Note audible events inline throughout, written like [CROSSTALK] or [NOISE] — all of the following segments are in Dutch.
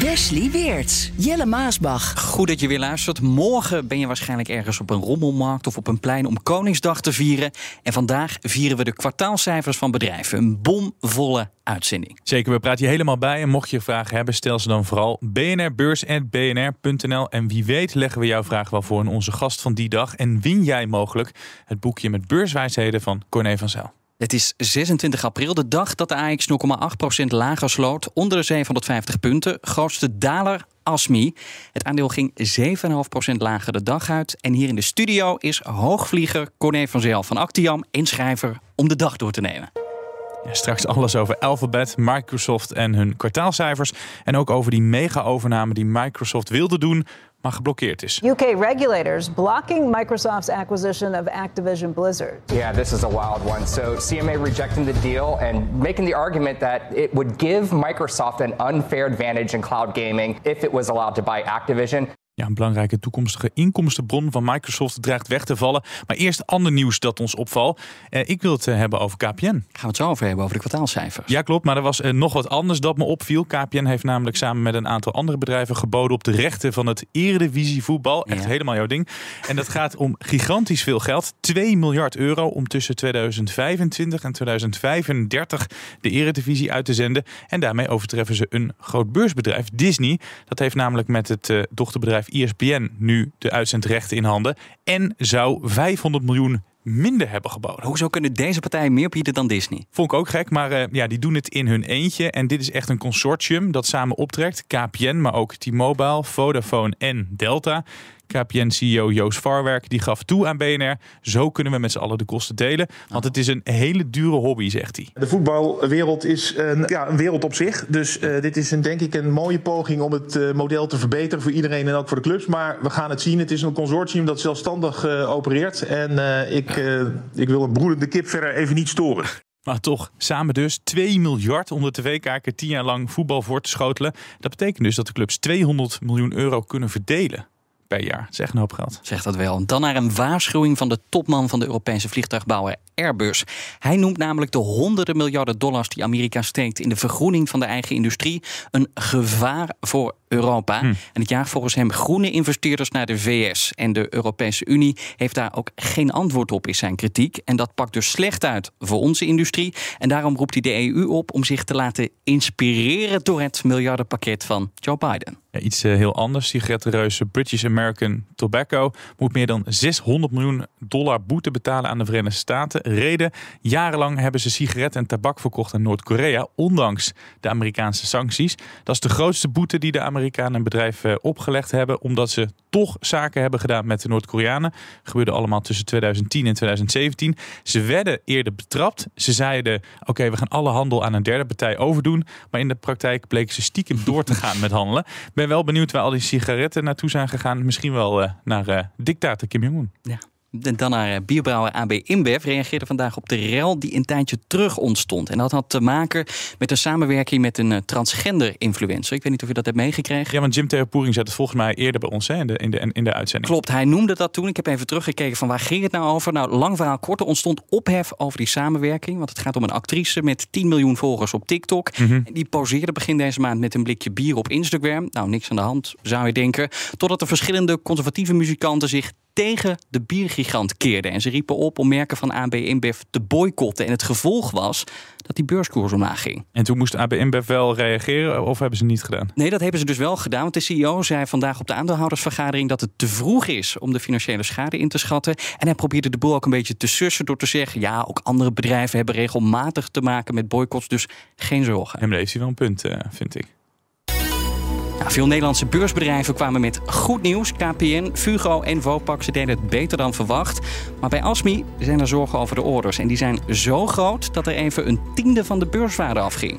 Wesley Weerts, Jelle Maasbach. Goed dat je weer luistert. Morgen ben je waarschijnlijk ergens op een rommelmarkt of op een plein om Koningsdag te vieren. En vandaag vieren we de kwartaalcijfers van bedrijven. Een bomvolle uitzending. Zeker, we praten je helemaal bij. En mocht je vragen hebben, stel ze dan vooral bnrbeurs.bnr.nl. En wie weet leggen we jouw vraag wel voor aan onze gast van die dag. En win jij mogelijk het boekje met beurswijsheden van Corné van Zijl. Het is 26 april, de dag dat de AX 0,8% lager sloot, onder de 750 punten. Grootste daler ASMI. Het aandeel ging 7,5% lager de dag uit. En hier in de studio is hoogvlieger Corné van Zel van Actiam, inschrijver om de dag door te nemen. Ja, straks alles over Alphabet, Microsoft en hun kwartaalcijfers. En ook over die mega-overname die Microsoft wilde doen, maar geblokkeerd is. UK regulators blocking Microsoft's acquisition of Activision Blizzard. Yeah, this is a wild one. So CMA rejecting the deal and making the argument that it would give Microsoft an unfair advantage in cloud gaming if it was allowed to buy Activision. Ja, een belangrijke toekomstige inkomstenbron van Microsoft dreigt weg te vallen. Maar eerst ander nieuws dat ons opvalt. Eh, ik wil het eh, hebben over KPN. Gaan we het zo over hebben, over de kwartaalcijfers? Ja, klopt. Maar er was eh, nog wat anders dat me opviel. KPN heeft namelijk samen met een aantal andere bedrijven geboden op de rechten van het Eredivisie voetbal. Echt helemaal jouw ding. En dat gaat om gigantisch veel geld. 2 miljard euro om tussen 2025 en 2035 de Eredivisie uit te zenden. En daarmee overtreffen ze een groot beursbedrijf, Disney. Dat heeft namelijk met het dochterbedrijf ESPN nu de uitzendrechten in handen en zou 500 miljoen minder hebben geboden. Hoezo kunnen deze partijen meer bieden dan Disney? Vond ik ook gek, maar uh, ja, die doen het in hun eentje. En dit is echt een consortium dat samen optrekt. KPN, maar ook T-Mobile, Vodafone en Delta. KPN-CEO Joost Varwerk die gaf toe aan BNR. Zo kunnen we met z'n allen de kosten delen. Want het is een hele dure hobby, zegt hij. De voetbalwereld is een, ja, een wereld op zich. Dus uh, dit is een, denk ik een mooie poging om het uh, model te verbeteren voor iedereen en ook voor de clubs. Maar we gaan het zien. Het is een consortium dat zelfstandig uh, opereert. En ik, ik wil een broedende kip verder even niet storen. Maar toch, samen dus 2 miljard om de tv-kijker 10 jaar lang voetbal voor te schotelen. Dat betekent dus dat de clubs 200 miljoen euro kunnen verdelen per jaar. Echt een hoop geld. Zegt dat wel. Dan naar een waarschuwing van de topman van de Europese vliegtuigbouwer Airbus. Hij noemt namelijk de honderden miljarden dollars die Amerika steekt in de vergroening van de eigen industrie een gevaar voor Europa. Hm. En het jaagt volgens hem groene investeerders naar de VS. En de Europese Unie heeft daar ook geen antwoord op, is zijn kritiek. En dat pakt dus slecht uit voor onze industrie. En daarom roept hij de EU op om zich te laten inspireren door het miljardenpakket van Joe Biden. Iets uh, heel anders. Sigarettenreuze British American Tobacco moet meer dan 600 miljoen dollar boete betalen aan de Verenigde Staten. Reden: jarenlang hebben ze sigaretten en tabak verkocht aan Noord-Korea, ondanks de Amerikaanse sancties. Dat is de grootste boete die de Amerikanen een bedrijf uh, opgelegd hebben, omdat ze toch zaken hebben gedaan met de Noord-Koreanen. Gebeurde allemaal tussen 2010 en 2017. Ze werden eerder betrapt. Ze zeiden: oké, we gaan alle handel aan een derde partij overdoen. Maar in de praktijk bleken ze stiekem door te gaan met handelen [LAUGHS] ben wel benieuwd waar al die sigaretten naartoe zijn gegaan. Misschien wel uh, naar uh, dictator Kim Jong-un. Ja. Dan naar eh, bierbrouwer AB InBev reageerde vandaag op de rel die een tijdje terug ontstond. En dat had te maken met een samenwerking met een transgender influencer. Ik weet niet of je dat hebt meegekregen. Ja, want Jim Theopoering zei het volgens mij eerder bij ons hè, in, de, in, de, in de uitzending. Klopt, hij noemde dat toen. Ik heb even teruggekeken van waar ging het nou over. Nou, lang verhaal kort, er ontstond ophef over die samenwerking. Want het gaat om een actrice met 10 miljoen volgers op TikTok. Mm -hmm. Die poseerde begin deze maand met een blikje bier op Instagram. Nou, niks aan de hand, zou je denken. Totdat er verschillende conservatieve muzikanten zich tegen de biergigant keerden. En ze riepen op om merken van AB InBev te boycotten. En het gevolg was dat die beurskoers omlaag ging. En toen moest AB InBev wel reageren of hebben ze niet gedaan? Nee, dat hebben ze dus wel gedaan. Want de CEO zei vandaag op de aandeelhoudersvergadering dat het te vroeg is om de financiële schade in te schatten. En hij probeerde de boel ook een beetje te sussen door te zeggen: ja, ook andere bedrijven hebben regelmatig te maken met boycotts, dus geen zorgen. En daar heeft hij wel een punt, uh, vind ik. Veel Nederlandse beursbedrijven kwamen met goed nieuws. KPN, Fugo en Vopak ze deden het beter dan verwacht. Maar bij Asmi zijn er zorgen over de orders. En die zijn zo groot dat er even een tiende van de beurswaarde afging.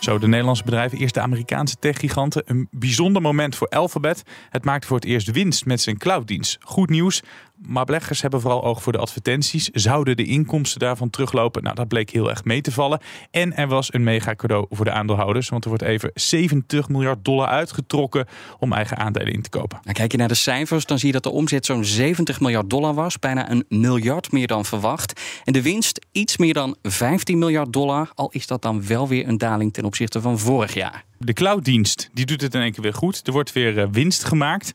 Zo de Nederlandse bedrijven, eerst de Amerikaanse techgiganten. Een bijzonder moment voor Alphabet. Het maakte voor het eerst winst met zijn clouddienst. Goed nieuws, maar beleggers hebben vooral oog voor de advertenties. Zouden de inkomsten daarvan teruglopen? Nou, dat bleek heel erg mee te vallen. En er was een mega cadeau voor de aandeelhouders. Want er wordt even 70 miljard dollar uitgetrokken om eigen aandelen in te kopen. Nou, kijk je naar de cijfers, dan zie je dat de omzet zo'n 70 miljard dollar was. Bijna een miljard meer dan verwacht. En de winst iets meer dan 15 miljard dollar. Al is dat dan wel weer een daling ten opzichte van vorig jaar. De clouddienst die doet het in één keer weer goed. Er wordt weer eh, winst gemaakt.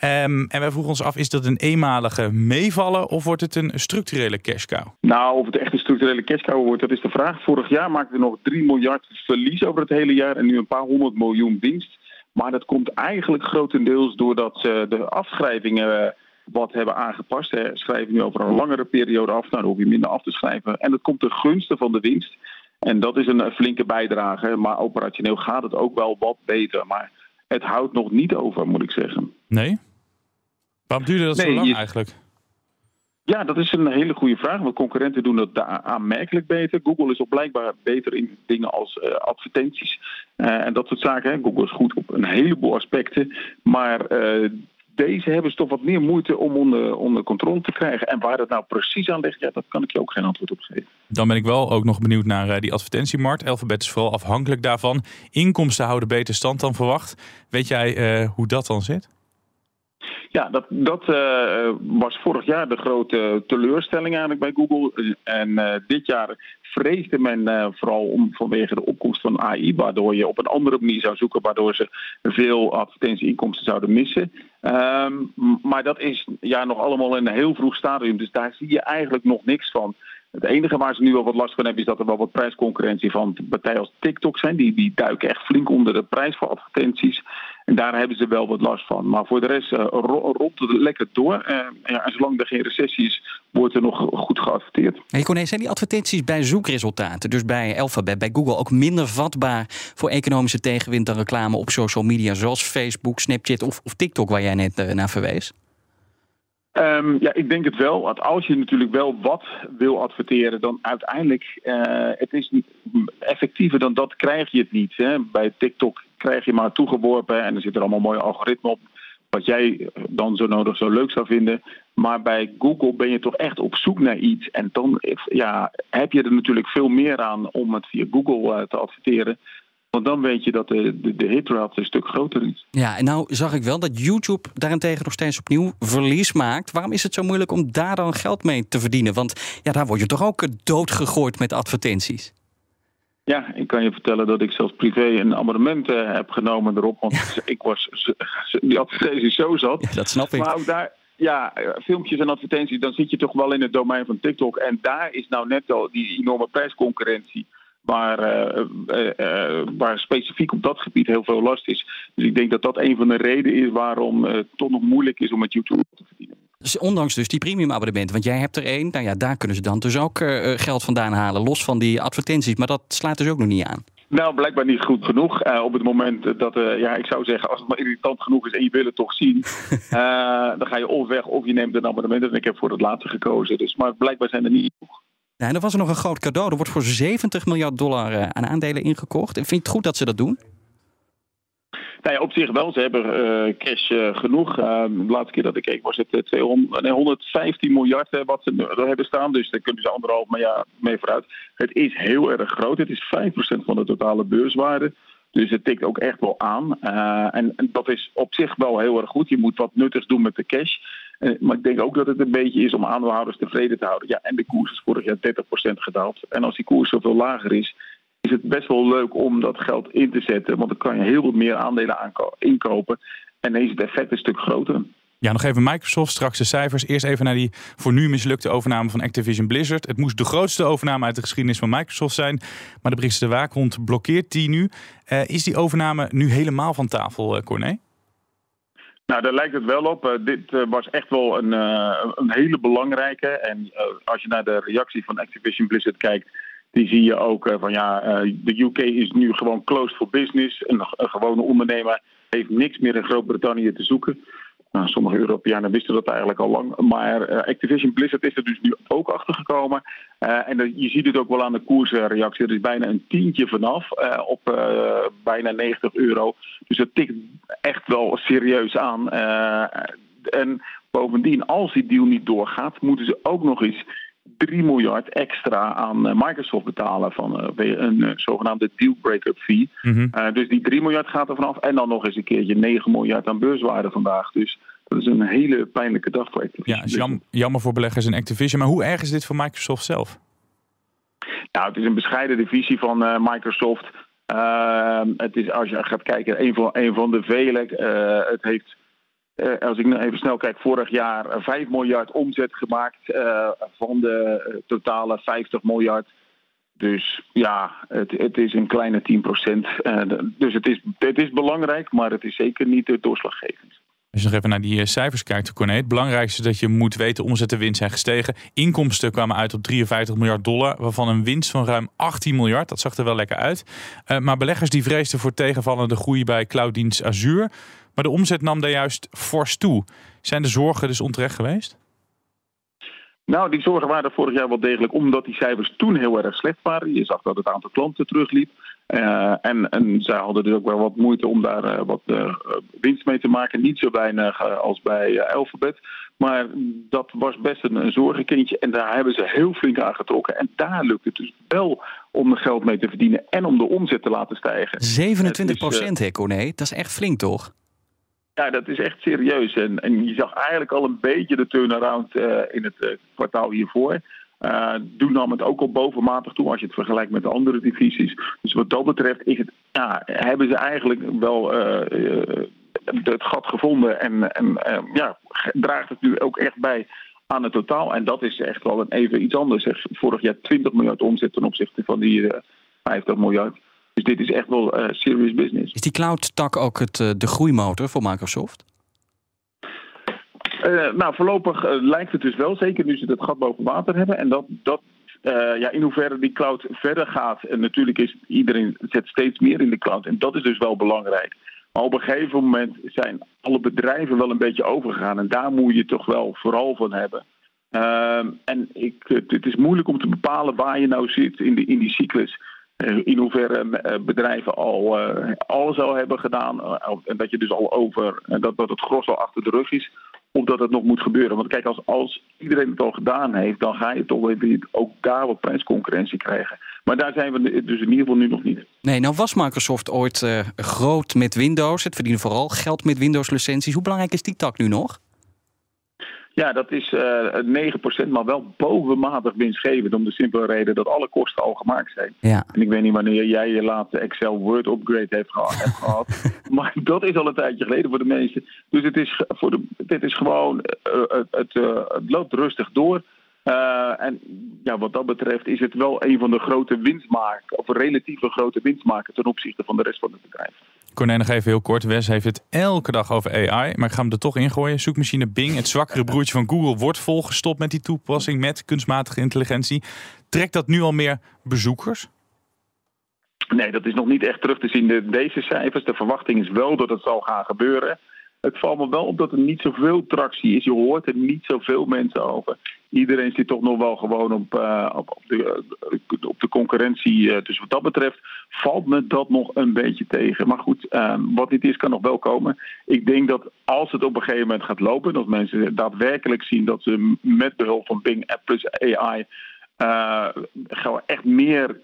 Um, en wij vroegen ons af, is dat een eenmalige meevallen of wordt het een structurele cash cow? Nou, of het echt een structurele cash cow wordt, dat is de vraag. Vorig jaar maakten we nog 3 miljard verlies over het hele jaar en nu een paar honderd miljoen winst. Maar dat komt eigenlijk grotendeels doordat ze de afschrijvingen wat hebben aangepast. Hè. Schrijven nu over een langere periode af, nou dan hoef je minder af te schrijven. En dat komt ten gunste van de winst. En dat is een flinke bijdrage, maar operationeel gaat het ook wel wat beter. Maar het houdt nog niet over, moet ik zeggen. Nee? Waarom duurde dat zo lang eigenlijk? Ja, dat is een hele goede vraag. Want concurrenten doen dat aanmerkelijk beter. Google is ook blijkbaar beter in dingen als uh, advertenties uh, en dat soort zaken. Hè. Google is goed op een heleboel aspecten. Maar uh, deze hebben ze toch wat meer moeite om onder, onder controle te krijgen. En waar dat nou precies aan ligt, dat kan ik je ook geen antwoord op geven. Dan ben ik wel ook nog benieuwd naar uh, die advertentiemarkt. Alphabet is vooral afhankelijk daarvan. Inkomsten houden beter stand dan verwacht. Weet jij uh, hoe dat dan zit? Ja, dat, dat uh, was vorig jaar de grote teleurstelling eigenlijk bij Google. En uh, dit jaar vreesde men uh, vooral om vanwege de opkomst van AI, waardoor je op een andere manier zou zoeken, waardoor ze veel advertentieinkomsten zouden missen. Um, maar dat is ja, nog allemaal in een heel vroeg stadium, dus daar zie je eigenlijk nog niks van. Het enige waar ze nu wel wat last van hebben is dat er wel wat prijsconcurrentie van partijen als TikTok zijn. Die, die duiken echt flink onder de prijs voor advertenties. En daar hebben ze wel wat last van. Maar voor de rest uh, rolt het lekker door. Uh, ja, en zolang er geen recessie is, wordt er nog goed geadverteerd. En kon zijn die advertenties bij zoekresultaten, dus bij Alphabet, bij Google, ook minder vatbaar voor economische tegenwind dan reclame op social media zoals Facebook, Snapchat of, of TikTok, waar jij net uh, naar verwees? Um, ja, ik denk het wel. Want als je natuurlijk wel wat wil adverteren, dan uiteindelijk, uh, het is niet effectiever dan dat krijg je het niet. Hè. Bij TikTok krijg je maar toegeworpen en er zit er allemaal mooie algoritme op. Wat jij dan zo nodig zo leuk zou vinden. Maar bij Google ben je toch echt op zoek naar iets. En dan ja, heb je er natuurlijk veel meer aan om het via Google uh, te adverteren. Want dan weet je dat de, de, de hitrate een stuk groter is. Ja, en nou zag ik wel dat YouTube daarentegen nog steeds opnieuw verlies maakt. Waarom is het zo moeilijk om daar dan geld mee te verdienen? Want ja, daar word je toch ook doodgegooid met advertenties? Ja, ik kan je vertellen dat ik zelfs privé een abonnement uh, heb genomen erop. Want ja. ik was die advertenties zo zat. Ja, dat snap ik. Maar ook daar, ja, filmpjes en advertenties, dan zit je toch wel in het domein van TikTok. En daar is nou net al die enorme prijsconcurrentie waar, uh, uh, uh, waar specifiek op dat gebied heel veel last is. Dus ik denk dat dat een van de redenen is waarom het toch nog moeilijk is om met YouTube te verdienen. Dus ondanks dus die premium abonnement, want jij hebt er één, nou ja, daar kunnen ze dan dus ook geld vandaan halen, los van die advertenties. Maar dat slaat dus ook nog niet aan. Nou, blijkbaar niet goed genoeg. Uh, op het moment dat, uh, ja, ik zou zeggen, als het maar irritant genoeg is en je wil het toch zien, [LAUGHS] dan ga je of weg of je neemt een abonnement. En ik heb voor het laatste gekozen. Dus, maar blijkbaar zijn er niet genoeg. Ja, en er was er nog een groot cadeau. Er wordt voor 70 miljard dollar aan aandelen ingekocht. En vind je het goed dat ze dat doen? Ja, op zich wel. Ze hebben uh, cash uh, genoeg. de laatste keer dat ik keek was het 200, nee, 115 miljard wat ze er hebben staan. Dus daar kunnen ze anderhalf jaar mee vooruit. Het is heel erg groot. Het is 5% van de totale beurswaarde. Dus het tikt ook echt wel aan. En dat is op zich wel heel erg goed. Je moet wat nuttigs doen met de cash. Maar ik denk ook dat het een beetje is om aandeelhouders tevreden te houden. Ja, en de koers is vorig jaar 30% gedaald. En als die koers zoveel lager is, is het best wel leuk om dat geld in te zetten. Want dan kan je heel wat meer aandelen inkopen. En dan is het effect een stuk groter. Ja, nog even Microsoft, straks de cijfers. Eerst even naar die voor nu mislukte overname van Activision Blizzard. Het moest de grootste overname uit de geschiedenis van Microsoft zijn. Maar de Britse waakhond blokkeert die nu. Uh, is die overname nu helemaal van tafel, uh, Corné? Nou, daar lijkt het wel op. Uh, dit uh, was echt wel een, een hele belangrijke. En als je naar de reactie van Activision Blizzard kijkt, die zie je ook van ja, de UK is nu gewoon closed for business. Een, een gewone ondernemer heeft niks meer in Groot-Brittannië te zoeken. Nou, sommige Europeanen wisten dat eigenlijk al lang. Maar uh, Activision Blizzard is er dus nu ook achter gekomen. En je ziet het ook wel aan de koersreactie. Er is bijna een tientje vanaf op bijna 90 euro. Dus dat tikt echt wel serieus aan. en bovendien, als die deal niet doorgaat, moeten ze ook nog eens 3 miljard extra aan eh, Microsoft betalen van uh, een uh, zogenaamde deal-breakup fee. Mhm. dus die 3 miljard gaat er vanaf. En dan nog eens een keertje 9 miljard aan beurswaarde vandaag. Dus dat is een hele pijnlijke dag voor Activision. Ja, is jam, jammer voor beleggers in Activision. Maar hoe erg is dit voor Microsoft zelf? Nou, het is een bescheiden divisie van Microsoft. Ehm, het is, als je gaat kijken, een van, een van de vele. het heeft uh, als ik even snel kijk, vorig jaar 5 miljard omzet gemaakt uh, van de totale 50 miljard. Dus ja, het, het is een kleine 10 procent. dus het is, het is belangrijk, maar het is zeker niet doorslaggevend. Als je nog even naar die cijfers kijkt, Corné. Het belangrijkste dat je moet weten, omzet en winst zijn gestegen. Inkomsten kwamen uit op 53 miljard dollar, waarvan een winst van ruim 18 miljard. Dat zag er wel lekker uit. maar beleggers die vreesden voor tegenvallende groei bij clouddienst Azure. Maar de omzet nam daar juist fors toe. Zijn de zorgen dus onterecht geweest? Nou, die zorgen waren vorig jaar wel degelijk, omdat die cijfers toen heel erg slecht waren. Je zag dat het aantal klanten terugliep. Uh, en, en zij hadden dus ook wel wat moeite om daar uh, wat uh, winst mee te maken. Niet zo weinig als bij Alphabet. Maar dat was best een, een, zorgenkindje. En daar hebben ze heel flink aan getrokken. En daar lukt het dus wel om er geld mee te verdienen en om de omzet te laten stijgen. 27 procent, hè, Corné? Dat is echt flink, toch? Ja, dat is echt serieus. En, en je zag eigenlijk al een beetje de turnaround uh, in het uh, kwartaal hiervoor. Uh, nam het ook al bovenmatig toe als je het vergelijkt met de andere divisies. Dus wat dat betreft is het, ja, hebben ze eigenlijk wel het gat gevonden. En, en ja, draagt het nu ook echt bij aan het totaal. En dat is echt wel een even iets anders. Vorig jaar 20 miljard omzet ten opzichte van die 50 miljard. Dus dit is echt wel uh, serious business. Is die cloud-tak ook het, uh, de groeimotor voor Microsoft? Uh, nou, voorlopig lijkt het dus wel, zeker nu ze het gat boven water hebben. En dat, dat ja, in hoeverre die cloud verder gaat. En natuurlijk is iedereen zet steeds meer in de cloud. En dat is dus wel belangrijk. Maar op een gegeven moment zijn alle bedrijven wel een beetje overgegaan. En daar moet je toch wel vooral van hebben. Ehm, en ik, het is moeilijk om te bepalen waar je nou zit in, de, in die cyclus. Eh, in hoeverre eh, bedrijven al uh, alles al hebben gedaan. en dat je dus al over, dat, dat het gros al achter de rug is. Of dat het nog moet gebeuren. Want kijk, als, als iedereen het al gedaan heeft, dan ga je toch ook daar wat prijsconcurrentie krijgen. Maar daar zijn we dus in ieder geval nu nog niet. Nee, nou was Microsoft ooit groot met Windows. Het verdienen vooral geld met Windows licenties. Hoe belangrijk is die tak nu nog? Ja, dat is uh, 9%, maar wel bovenmatig winstgevend. Om de simpele reden dat alle kosten al gemaakt zijn. Ja. En ik weet niet wanneer jij je laatste Excel Word upgrade hebt gehad. [LAUGHS] hebt gehad. maar dat is al een tijdje geleden voor de meesten. Dus het is, voor de, dit is gewoon, uh, het, het, uh, het, loopt rustig door. Uh, en ja, wat dat betreft is het wel een van de grote winstmakers, of relatieve grote winstmakers ten opzichte van de rest van het bedrijf. Corné, nog even heel kort. Wes heeft het elke dag over AI, maar ik ga hem er toch ingooien. Zoekmachine Bing, het zwakkere broertje van Google, wordt volgestopt met die toepassing met kunstmatige intelligentie. Trekt dat nu al meer bezoekers? Nee, dat is nog niet echt terug te zien in deze cijfers. De verwachting is wel dat het zal gaan gebeuren. Het valt me wel op dat er niet zoveel tractie is. Je hoort er niet zoveel mensen over. Iedereen zit toch nog wel gewoon op, uh, op, de, op de concurrentie. Uh, dus wat dat betreft valt me dat nog een beetje tegen. Maar goed, uh, wat dit is kan nog wel komen. Ik denk dat als het op een gegeven moment gaat lopen... dat mensen daadwerkelijk zien dat ze met behulp van Bing App plus AI... Uh, echt meer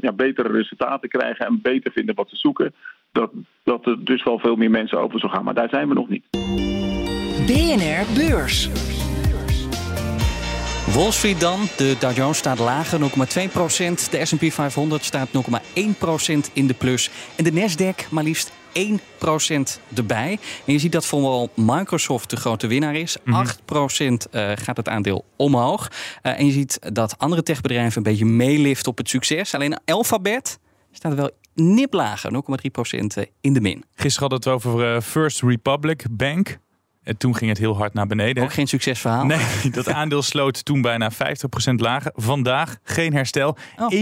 ja, betere resultaten krijgen en beter vinden wat ze zoeken. Dat, dat er dus wel veel meer mensen over zullen gaan. Maar daar zijn we nog niet. BNR Beurs. Wall Street dan. De Dow Jones staat lager, 0,2%. De S&P 500 staat 0,1% in de plus. En de Nasdaq maar liefst 1% erbij. En je ziet dat vooral Microsoft de grote winnaar is. 8% uh, gaat het aandeel omhoog. Uh, en je ziet dat andere techbedrijven een beetje meeliften op het succes. Alleen Alphabet staat wel niplager, 0,3% in de min. Gisteren hadden we het over First Republic Bank. En toen ging het heel hard naar beneden. Ook geen succesverhaal. Nee, [LAUGHS] dat aandeel sloot toen bijna 50% lager. Vandaag geen herstel. Oh. 21%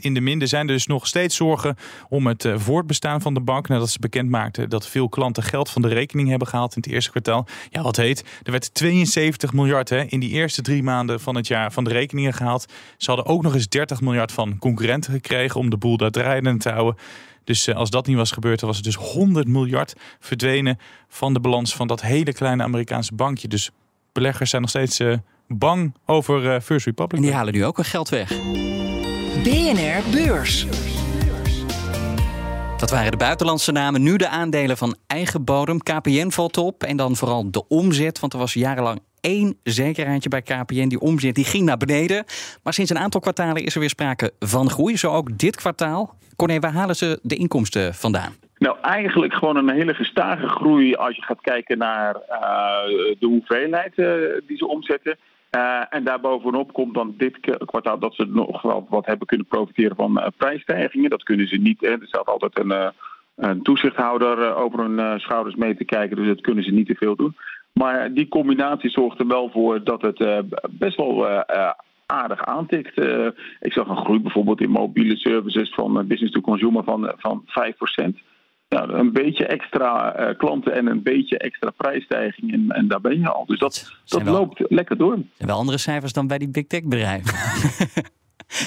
in de min. Er zijn dus nog steeds zorgen om het eh, voortbestaan van de bank. Nadat ze bekend maakten dat veel klanten geld van de rekening hebben gehaald in het eerste kwartaal. Ja, wat heet. Er werd 72 miljard hè, in die eerste drie maanden van het jaar van de rekeningen gehaald. Ze hadden ook nog eens 30 miljard van concurrenten gekregen om de boel daar draaiende te houden. Dus eh, als dat niet was gebeurd, dan was het dus 100 miljard verdwenen van de balans van dat hele kleine Amerikaanse bankje. Dus beleggers zijn nog steeds eh, bang over eh, First Republic. En die halen nu ook een geld weg. BNR Beurs. Dat waren de buitenlandse namen. Nu de aandelen van eigen bodem. KPN valt op. En dan vooral de omzet. Want er was jarenlang één zekerheidje bij KPN. Die omzet die ging naar beneden. Maar sinds een aantal kwartalen is er weer sprake van groei. Zo ook dit kwartaal. Corné, waar halen ze de inkomsten vandaan? Nou, eigenlijk gewoon een hele gestage groei als je gaat kijken naar uh, de hoeveelheid uh, die ze omzetten. Uh, en daarbovenop komt dan dit kwartaal dat ze nog wel wat hebben kunnen profiteren van prijsstijgingen. Dat kunnen ze niet. Er staat altijd een, een toezichthouder over hun schouders mee te kijken, dus dat kunnen ze niet te veel doen. Maar die combinatie zorgt er wel voor dat het best wel aardig aantikt. Uh, ik zag een groei bijvoorbeeld in mobiele services van business to consumer van, van 5% ja, een beetje extra uh, klanten en een beetje extra prijsstijging. En, en daar ben je al. Dus dat, dat wel, loopt lekker door. En wel andere cijfers dan bij die big tech bedrijven. [LAUGHS]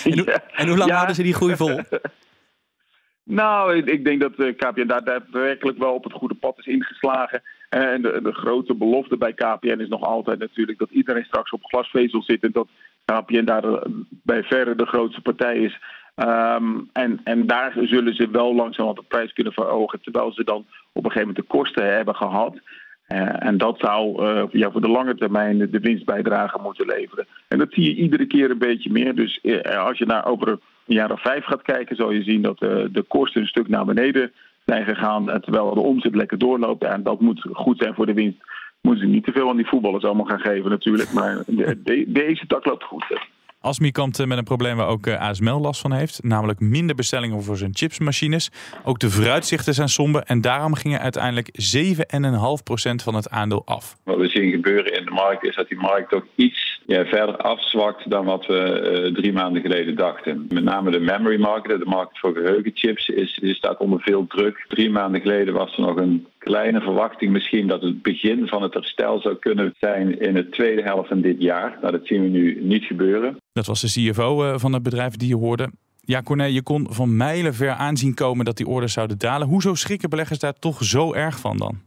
en, hoe, en, hoe lang ja. houden ze die groei vol? [LAUGHS] nou, ik, ik, denk dat uh, KPN daar daadwerkelijk wel op het goede pad is ingeslagen. En de, de grote belofte bij KPN is nog altijd natuurlijk dat iedereen straks op glasvezel zit. En dat KPN daar bij verre de grootste partij is. Um, en, en daar zullen ze wel langzaam de prijs kunnen verhogen, terwijl ze dan op een gegeven moment de kosten hebben gehad. Uh, en dat zou uh, ja, voor de lange termijn de winstbijdrage moeten leveren. En dat zie je iedere keer een beetje meer. Dus als je naar over een jaar of vijf gaat kijken, zal je zien dat de kosten een stuk naar beneden zijn gegaan. terwijl de omzet lekker doorloopt. En dat moet goed zijn voor de winst. Moeten ze niet te veel aan die voetballers allemaal gaan geven natuurlijk. Maar de, de, deze tak loopt goed. Asmi komt met een probleem waar ook ASML last van heeft. Namelijk minder bestellingen voor zijn chipsmachines. Ook de vooruitzichten zijn somber. En daarom gingen uiteindelijk 7,5% van het aandeel af. Wat we zien gebeuren in de markt is dat die markt toch iets ja, verder afzwakt dan wat we uh, drie maanden geleden dachten. Met name de memory market, de markt voor geheugenchips, is, is staat onder veel druk. Drie maanden geleden was er nog een kleine verwachting misschien dat het begin van het herstel zou kunnen zijn in de tweede helft van dit jaar. Nou, dat zien we nu niet gebeuren. Dat was de CFO van het bedrijf die je hoorde. Ja, Corné, je kon van mijlen ver aanzien komen dat die orders zouden dalen. Hoezo schrikken beleggers daar toch zo erg van dan?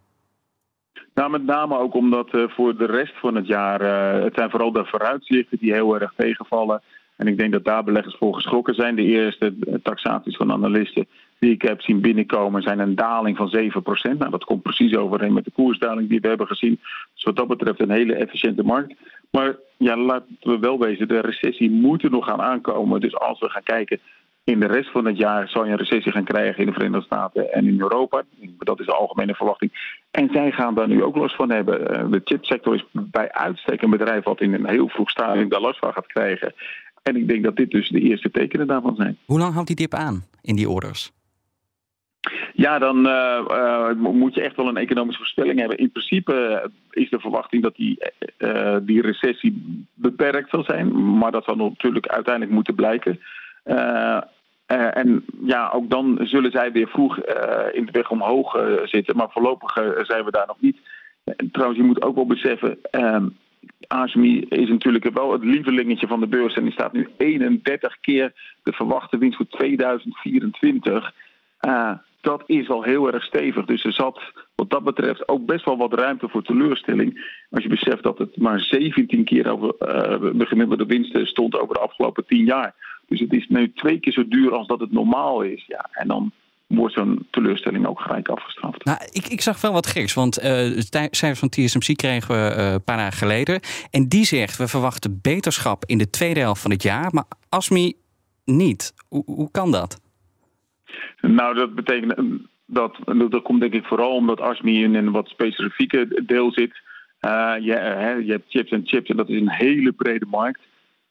Nou, met name ook omdat uh, voor de rest van het jaar, uh, het zijn vooral de vooruitzichten die heel erg tegenvallen. En ik denk dat daar beleggers voor geschrokken zijn. De eerste taxaties van analisten die ik heb zien binnenkomen zijn een daling van 7%. Nou, dat komt precies overeen met de koersdaling die we hebben gezien. Dus wat dat betreft een hele efficiënte markt. Maar ja, laten we wel wezen, de recessie moet er nog gaan aankomen. Dus als we gaan kijken in de rest van het jaar zal je een recessie gaan krijgen in de Verenigde Staten en in Europa. Dat is de algemene verwachting. En zij gaan daar nu ook last van hebben. De chipsector is bij uitstek een bedrijf wat in een heel vroeg stadium daar last van gaat krijgen. En ik denk dat dit dus de eerste tekenen daarvan zijn. Hoe lang houdt die dip aan in die orders? Ja, dan uh, uh, moet je echt wel een economische voorspelling hebben. In principe is de verwachting dat die, die recessie beperkt zal zijn. Maar dat zal natuurlijk uiteindelijk moeten blijken. En ja, ook dan zullen zij weer vroeg in de weg omhoog zitten. Maar voorlopig zijn we daar nog niet. trouwens, je moet ook wel beseffen. ASMI is natuurlijk wel het lievelingetje van de beurs. En die staat nu 31 keer de verwachte winst voor 2024 dat is al heel erg stevig. Dus er zat wat dat betreft ook best wel wat ruimte voor teleurstelling. Als je beseft dat het maar 17 keer over de gemiddelde winsten stond over de afgelopen 10 jaar. Dus het is nu twee keer zo duur als dat het normaal is. Ja, en dan wordt zo'n teleurstelling ook gelijk afgestraft. Nou, ik, ik zag wel wat geks, want uh, cijfers van TSMC kregen we uh, een paar dagen geleden. En die zegt, we verwachten beterschap in de tweede helft van het jaar, maar ASMI niet. Hoe, hoe kan dat? Nou, dat betekent dat, dat komt denk ik vooral omdat ASMI in een wat specifieke deel zit. Uh, je, je, hebt chips en chips en dat is een hele brede markt.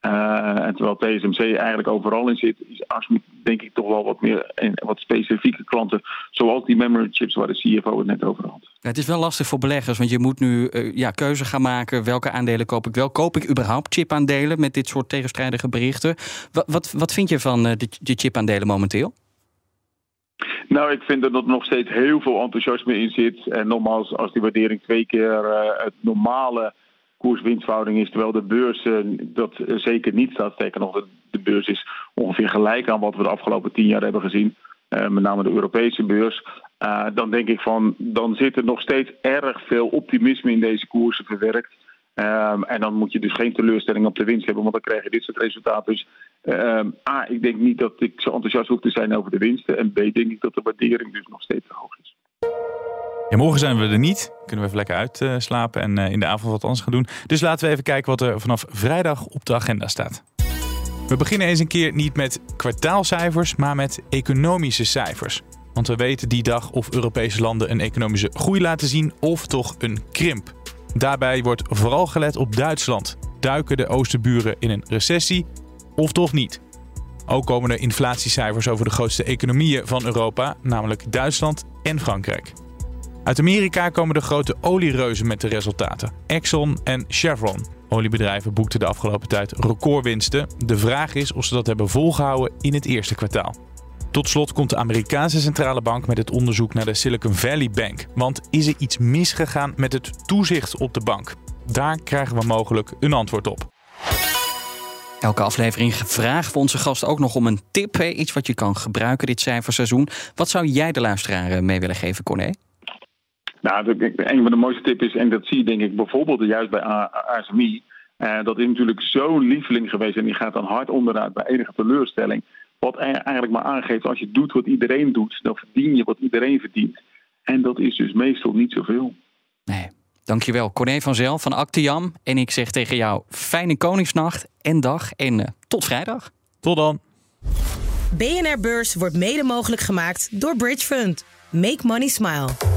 Uh, en terwijl TSMC eigenlijk overal in zit, is ASMI denk ik toch wel wat meer en wat specifieke klanten, zoals die memory chips waar de CFO het net over had. Ja, het is wel lastig voor beleggers, want je moet nu uh, ja, keuze gaan maken. Welke aandelen koop ik wel? Koop ik überhaupt chipaandelen met dit soort tegenstrijdige berichten? Wat, wat, wat vind je van uh, de, de chipaandelen momenteel? Nou, ik vind dat er nog steeds heel veel enthousiasme in zit. En nogmaals, als die waardering twee keer het normale koerswinstverhouding is, terwijl de beurs uh, dat zeker niet staat. Sterker nog, de beurs is ongeveer gelijk aan wat we de afgelopen tien jaar hebben gezien. Uh, met name de Europese beurs. Dan denk ik van, dan zit er nog steeds erg veel optimisme in deze koersen verwerkt. En dan moet je dus geen teleurstelling op de winst hebben, want dan krijg je dit soort resultaten. Dus A, ik denk niet dat ik zo enthousiast hoef te zijn over de winsten. En B, denk ik dat de waardering dus nog steeds te hoog is. Morgen zijn we er niet. Kunnen we even lekker uitslapen en in de avond wat anders gaan doen. Dus laten we even kijken wat er vanaf vrijdag op de agenda staat. We beginnen eens een keer niet met kwartaalcijfers, maar met economische cijfers. Want we weten die dag of Europese landen een economische groei laten zien of toch een krimp. Daarbij wordt vooral gelet op Duitsland. Duiken de oosterburen in een recessie of toch niet? Ook komen er inflatiecijfers over de grootste economieën van Europa, namelijk Duitsland en Frankrijk. Uit Amerika komen de grote oliereuzen met de resultaten: Exxon en Chevron. Oliebedrijven boekten de afgelopen tijd recordwinsten. De vraag is of ze dat hebben volgehouden in het eerste kwartaal. Tot slot komt de Amerikaanse centrale bank met het onderzoek naar de Silicon Valley Bank. Want is er iets misgegaan met het toezicht op de bank? Daar krijgen we mogelijk een antwoord op. Elke aflevering vragen we onze gast ook nog om een tip. Iets wat je kan gebruiken dit cijferseizoen. Wat zou jij de luisteraar mee willen geven, Corné? Nou, een van de mooiste tips is, en dat zie je denk ik bijvoorbeeld juist bij ASMI. Uh, dat is natuurlijk zo'n lieveling geweest en die gaat dan hard onderuit bij enige teleurstelling. Wat eigenlijk maar aangeeft, als je doet wat iedereen doet, dan verdien je wat iedereen verdient. En dat is dus meestal niet zoveel. Nee. Dankjewel, Corné van Zel van Actiam. En ik zeg tegen jou, fijne Koningsnacht en dag en uh, tot vrijdag. Tot dan. BNR Beurs wordt mede mogelijk gemaakt door Bridge Fund. Make money smile.